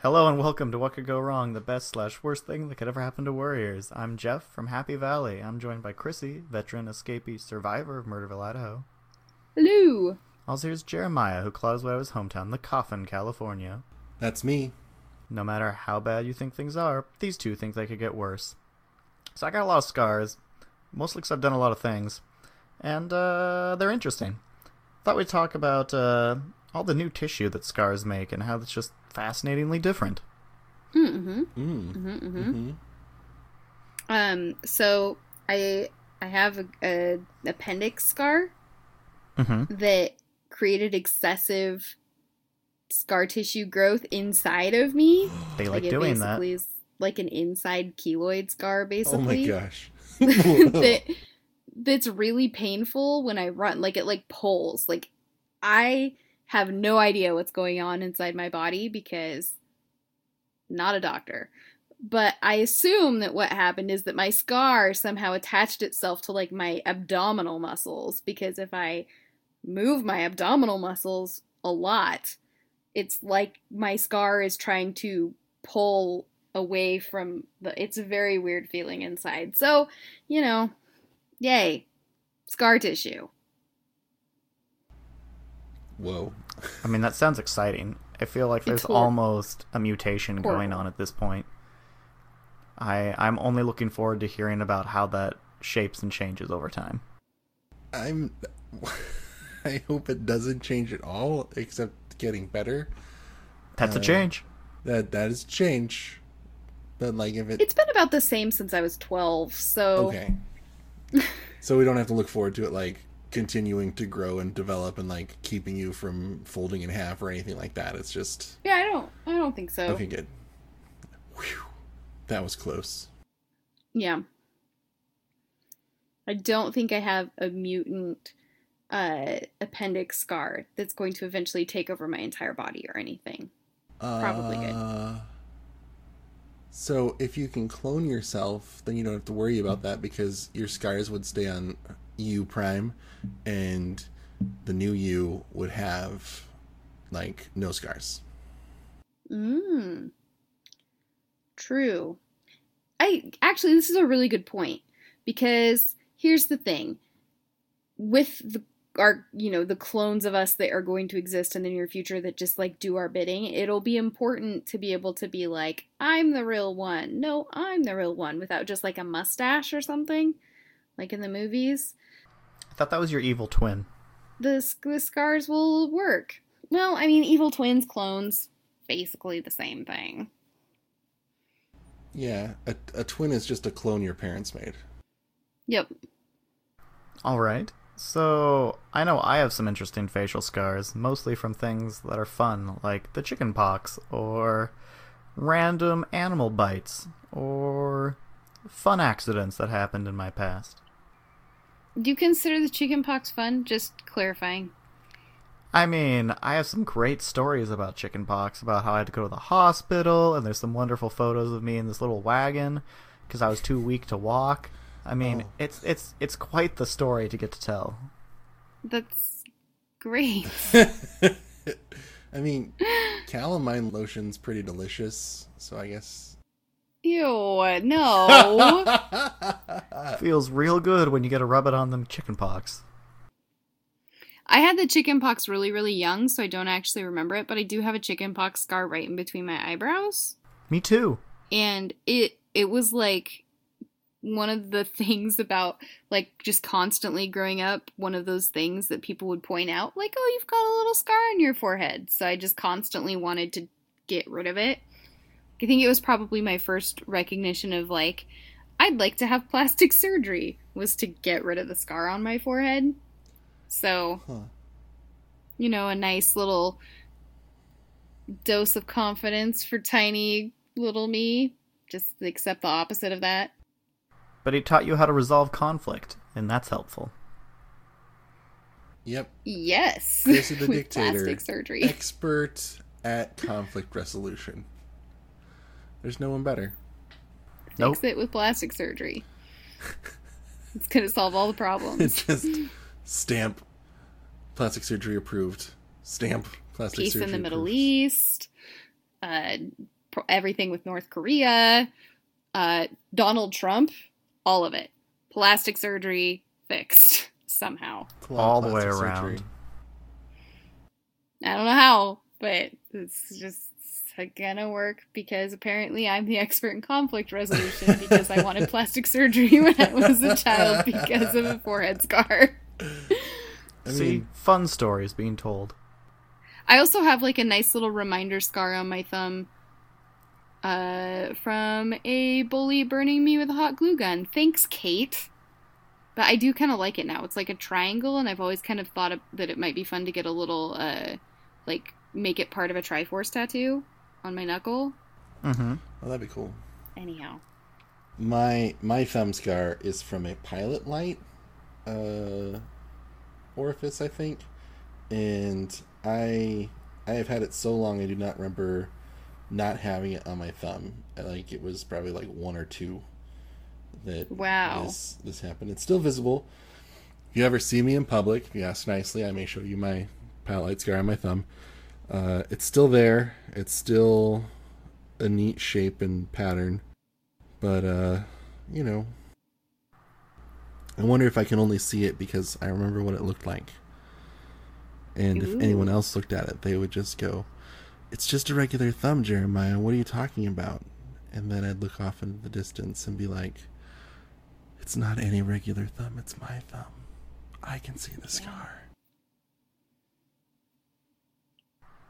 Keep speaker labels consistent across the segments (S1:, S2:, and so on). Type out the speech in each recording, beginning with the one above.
S1: Hello and welcome to What Could Go Wrong, the best slash worst thing that could ever happen to Warriors. I'm Jeff from Happy Valley. I'm joined by Chrissy, veteran escapee survivor of Murderville, Idaho.
S2: Hello.
S1: Also, here's Jeremiah, who claws away his hometown, The Coffin, California.
S3: That's me.
S1: No matter how bad you think things are, these two think they could get worse. So I got a lot of scars, mostly because I've done a lot of things, and uh, they're interesting. Thought we'd talk about uh, all the new tissue that scars make and how it's just fascinatingly different.
S2: Mm-hmm.
S3: Mm.
S2: Mm-hmm. Mm-hmm.
S3: hmm
S2: Um. So I I have a, a appendix scar
S1: Mm-hmm.
S2: that created excessive scar tissue growth inside of me.
S1: They like
S2: it
S1: doing that.
S2: basically is like an inside keloid scar, basically.
S3: Oh
S2: basically.
S3: my gosh.
S2: that that's really painful when I run. Like it like pulls. Like I have no idea what's going on inside my body because not a doctor. But I assume that what happened is that my scar somehow attached itself to like my abdominal muscles because if I move my abdominal muscles a lot, it's like my scar is trying to pull away from the it's a very weird feeling inside. So, you know, yay. Scar tissue.
S3: Whoa.
S1: I mean, that sounds exciting. I feel like there's almost a mutation going on at this point. I I'm only looking forward to hearing about how that shapes and changes over time.
S3: I'm. I hope it doesn't change at all, except getting better.
S1: That's a
S3: Uh,
S1: change.
S3: That that is change. But like if it
S2: It's been about the same since I was 12, so
S3: okay, so we don't have to look forward to it like continuing to grow and develop and like keeping you from folding in half or anything like that. It's just
S2: yeah, I don't I don't think so.
S3: okay. Good. Whew. That was close.
S2: Yeah. I don't think I have a mutant uh appendix scar that's going to eventually take over my entire body or anything. Probably good.
S3: So if you can clone yourself, then you don't have to worry about that because your scars would stay on you prime, and the new you would have like no scars.
S2: Mm. True. I actually this is a really good point because here's the thing. With the our you know the clones of us that are going to exist in the near future that just like do our bidding, it'll be important to be able to be like I'm the real one. No, I'm the real one without just like a mustache or something like in the movies.
S1: I thought that was your evil twin.
S2: The, sc- the scars will work. Well, I mean evil twins clones basically the same thing.
S3: Yeah, a, a twin is just a clone your parents made.
S2: Yep.
S1: All right. So I know I have some interesting facial scars, mostly from things that are fun, like the chicken pox, or random animal bites, or fun accidents that happened in my past.
S2: Do you consider the chickenpox fun? Just clarifying.
S1: I mean, I have some great stories about chickenpox, about how I had to go to the hospital, and there's some wonderful photos of me in this little wagon because I was too weak to walk. I mean,
S3: Oh.
S1: it's it's it's quite the story to get to tell.
S2: That's great.
S3: I mean, calamine lotion's pretty delicious, so I guess.
S2: Ew, no.
S1: Feels real good when you get to rub it on them chickenpox.
S2: I had the chickenpox really, really young, so I don't actually remember it, but I do have a chickenpox scar right in between my eyebrows.
S1: Me too.
S2: And it it was like one of the things about like just constantly growing up, one of those things that people would point out, like, oh, you've got a little scar on your forehead. So I just constantly wanted to get rid of it. I think it was probably my first recognition of like, I'd like to have plastic surgery, was to get rid of the scar on my forehead. So,
S3: Huh.
S2: you know, a nice little dose of confidence for tiny little me. Just accept the opposite of that.
S1: But he taught you how to resolve conflict, and that's helpful.
S3: Yep.
S2: Yes.
S3: This is the dictator.
S2: Plastic surgery.
S3: Expert at conflict resolution. There's no one better.
S1: Nope.
S2: Fix it with plastic surgery. it's gonna solve all the problems.
S3: It's just stamp plastic surgery approved. Stamp plastic
S2: Peace
S3: surgery
S2: in the Middle
S3: approved.
S2: East. Uh, pro- everything with North Korea. Uh, Donald Trump. All of it. Plastic surgery fixed somehow.
S3: A lot of
S1: All the way around.
S3: surgery.
S2: I don't know how, but it's just gonna work because apparently I'm the expert in conflict resolution because I wanted plastic surgery when I was a child because of a forehead scar.
S3: I
S1: See,
S3: mean,
S1: fun stories being told.
S2: I also have like a nice little reminder scar on my thumb uh, from a bully burning me with a hot glue gun. Thanks, Kate. But I do kind of like it now. It's like a triangle, and I've always kind of thought of, that it might be fun to get a little, uh, like, make it part of a Triforce tattoo on my knuckle.
S1: Mm-hmm.
S3: oh, that'd be cool.
S2: Anyhow.
S3: My my thumb scar is from a pilot light uh, orifice, I think, and I I have had it so long I do not remember not having it on my thumb. Like it was probably like one or two that
S2: Wow.
S3: this this happened. It's still visible. If you ever see me in public, if you ask nicely, I may show you my light scar on my thumb. Uh, it's still there. It's still a neat shape and pattern. But uh, you know, I wonder if I can only see it because I remember what it looked like. And if
S2: Ooh.
S3: anyone else looked at it, they would just go, "It's just a regular thumb, Jeremiah. What are you talking about?" And then I'd look off into the distance and be like, "It's not any regular thumb. It's my thumb. I can see the scar."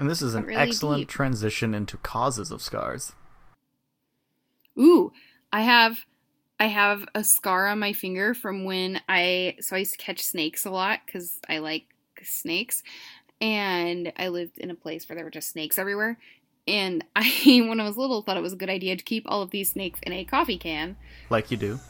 S1: And this is an
S2: Really
S1: excellent
S2: deep.
S1: transition into causes of scars.
S2: Ooh, I have I have a scar on my finger from when I so I used to catch snakes a lot cuz I like snakes and I lived in a place where there were just snakes everywhere. And I when I was little thought it was a good idea to keep all of these snakes in a coffee can
S1: Like you do.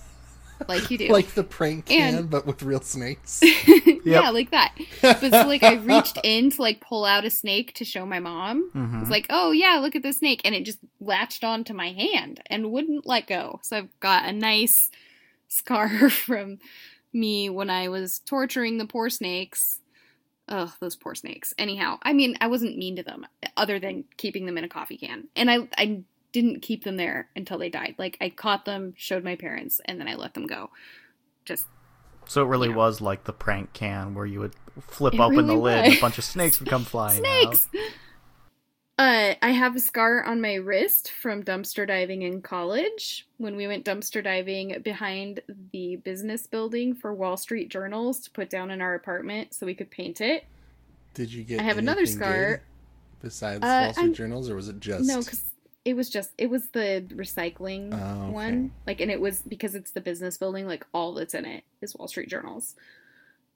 S2: like you do.
S3: Like the prank can,
S2: And-
S3: but with real snakes.
S2: yeah, like that. But so like I reached in to like pull out a snake to show my mom.
S1: Mm-hmm.
S2: It's like, oh yeah, look at the snake, and it just latched onto my hand and wouldn't let go. So I've got a nice scar from me when I was torturing the poor snakes. Oh, those poor snakes. Anyhow, I mean, I wasn't mean to them, other than keeping them in a coffee can, and I I didn't keep them there until they died. Like I caught them, showed my parents, and then I let them go. Just
S1: So it really
S2: Yeah.
S1: was like the prank can where you would flip
S2: It
S1: open the
S2: really
S1: lid and a bunch of snakes would come flying
S2: snakes. Uh, I have a scar on my wrist from dumpster diving in college when we went dumpster diving behind the business building for Wall Street journals to put down in our apartment so we could paint it.
S3: Did you get?
S2: I have another scar.
S3: besides
S2: Uh,
S3: Wall Street
S2: I'm-
S3: journals, or was it just
S2: No, because it was just it was the recycling
S3: Oh, okay.
S2: one, like, and it was because it's the business building. Like all that's in it is Wall Street journals.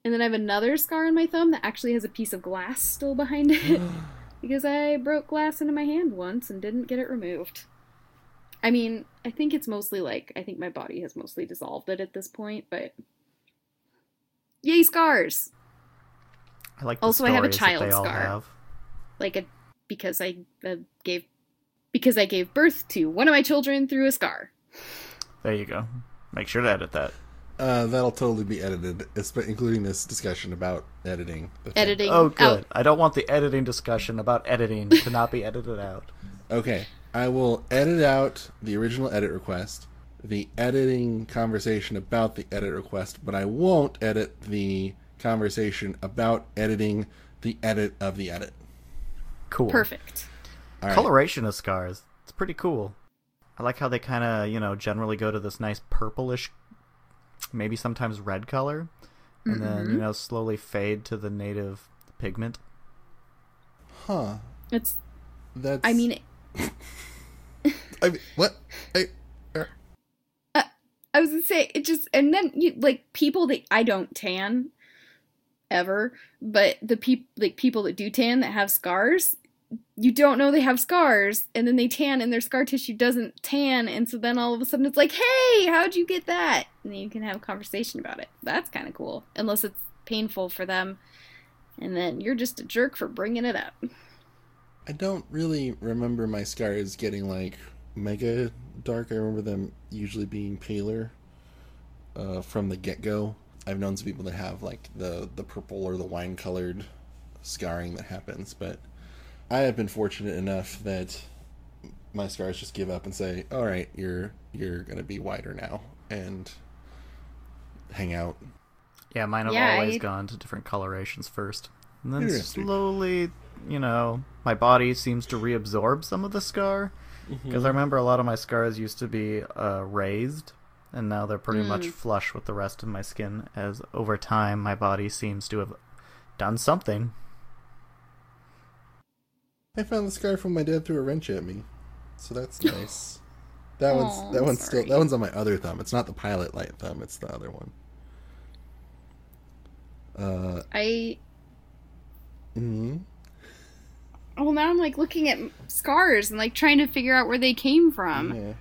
S2: And then I have another scar on my thumb that actually has a piece of glass still behind it. because I broke glass into my hand once and didn't get it removed. I mean, I think it's mostly like I think my body has mostly dissolved it at this point, but yay scars!
S1: I like the
S2: Also, I have a child
S1: that they all
S2: scar. Like a because I uh, gave because I gave birth to one of my children through a scar.
S1: There you go. Make sure to edit that.
S3: Uh, that'll totally be edited, including this discussion about editing. the thing.
S2: Editing
S1: Oh, good.
S2: out.
S1: I don't want the editing discussion about editing to not be edited out.
S3: Okay, I will edit out the original edit request, the editing conversation about the edit request, but I won't edit the conversation about editing the edit of the edit.
S1: Cool.
S2: Perfect.
S3: All right.
S1: Coloration of scars. It's pretty cool. I like how they kind of, you know, generally go to this nice purplish, maybe sometimes red color, and then, you know, slowly fade to the native pigment.
S3: Huh.
S2: It's.
S3: That's.
S2: I mean,
S3: I mean, what? I, er,
S2: I was gonna say it just, and then you like people that I don't tan ever, but the people like people that do tan that have scars, you don't know they have scars, and then they tan and their scar tissue doesn't tan, and so then all of a sudden it's like, hey, how'd you get that? and then you can have a conversation about it. That's kind of cool, unless it's painful for them, and then you're just a jerk for bringing it up.
S3: I don't really remember my scars getting like mega dark. I remember them usually being paler uh, from the get go. I've known some people that have like the the purple or the wine colored scarring that happens, but I have been fortunate enough that my scars just give up and say, "All right, you're you're gonna be whiter now," and hang out.
S1: Yeah, mine have
S2: Yeah,
S1: always
S2: I-
S1: gone to different colorations first. And then slowly, you know, my body seems to reabsorb some of the scar.
S3: Mm-hmm.
S1: Because I remember a lot of my scars used to be uh, raised, and now they're pretty much
S2: Mm.
S1: flush with the rest of my skin, as over time my body seems to have done something.
S3: I found the scar from my dad threw a wrench at me, so that's nice. That one's that
S2: I'm
S3: one's still that one's on my other thumb. It's not the pilot light thumb. It's the other one. Uh,
S2: I
S3: mhm.
S2: well now I'm like looking at scars and like trying to figure out where they came from.
S3: yeah.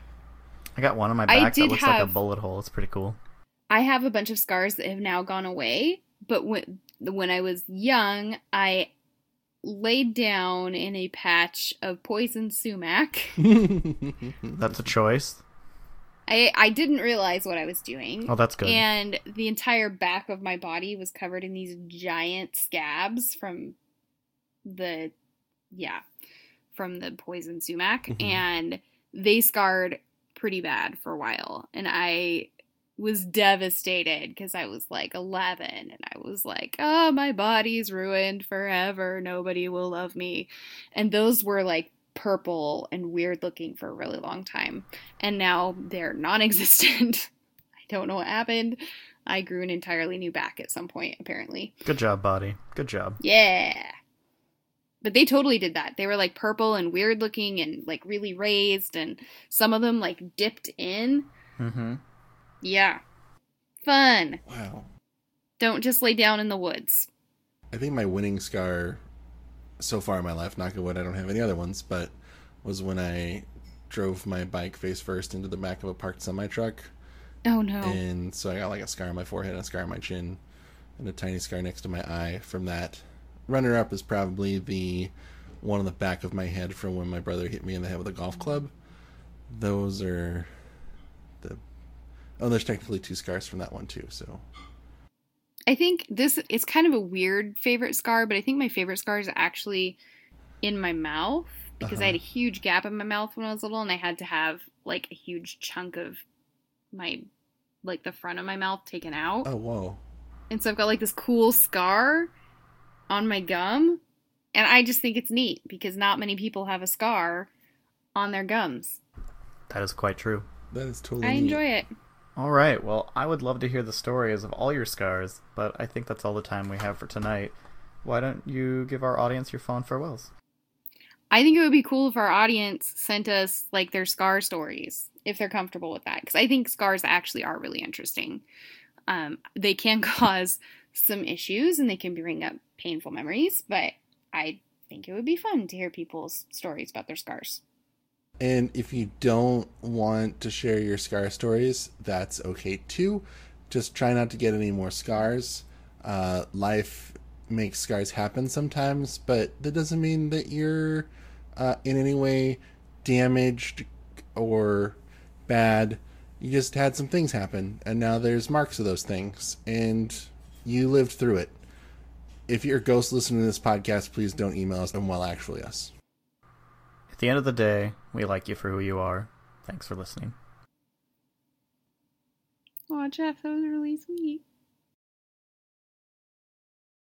S1: I got one on my back that
S2: did
S1: looks like a bullet hole. It's pretty cool.
S2: I have a bunch of scars that have now gone away, but when when I was young, I laid down in a patch of poison sumac.
S1: That's a choice.
S2: I I didn't realize what I was doing.
S1: Oh, that's good.
S2: And the entire back of my body was covered in these giant scabs from the yeah, from the poison sumac
S3: Mhm.
S2: and they scarred pretty bad for a while and I was devastated because I was like 11 and I was like, "Oh, my body's ruined forever. Nobody will love me." And those were like purple and weird looking for a really long time and now they're non-existent. I don't know what happened. I grew an entirely new back at some point, apparently.
S1: Good job, body. Good job.
S2: Yeah. But they totally did that. They were like purple and weird looking and like really raised, and some of them like dipped in.
S1: Mm-hmm.
S2: Yeah. Fun.
S3: Wow.
S2: Don't just lay down in the woods.
S3: I think my winning scar so far in my life, knock on wood, I don't have any other ones, but was when I drove my bike face first into the back of a parked semi truck.
S2: Oh no.
S3: And so I got like a scar on my forehead, and a scar on my chin, and a tiny scar next to my eye from that. Runner up is probably the one on the back of my head from when my brother hit me in the head with a golf club. Those are. Oh, there's technically two scars from that one too, so.
S2: I think this it's kind of a weird favorite scar, but I think my favorite scar is actually in my mouth because I had uh-huh. a huge gap in my mouth when I was little and I had to have like a huge chunk of my like the front of my mouth taken out.
S3: Oh, whoa.
S2: And so I've got like this cool scar on my gum and I just think it's neat because not many people have a scar on their gums.
S1: That is quite true.
S3: That is totally
S2: I
S3: neat.
S2: enjoy it.
S1: All right. Well, I would love to hear the stories of all your scars, but I think that's all the time we have for tonight. Why don't you give our audience your fond farewells?
S2: I think it would be cool if our audience sent us like their scar stories if they're comfortable with that because I think scars actually are really interesting. Um, they can cause some issues and they can bring up painful memories, but I think it would be fun to hear people's stories about their scars.
S3: And if you don't want to share your scar stories, that's okay too. Just try not to get any more scars. Uh, life makes scars happen sometimes, but that doesn't mean that you're uh, in any way damaged or bad. You just had some things happen, and now there's marks of those things, and you lived through it. If you're a ghost listening to this podcast, please don't email us and well actually us.
S1: At the end of the day, we like you for who you are. Thanks for listening.
S2: Oh, Jeff, that was really sweet.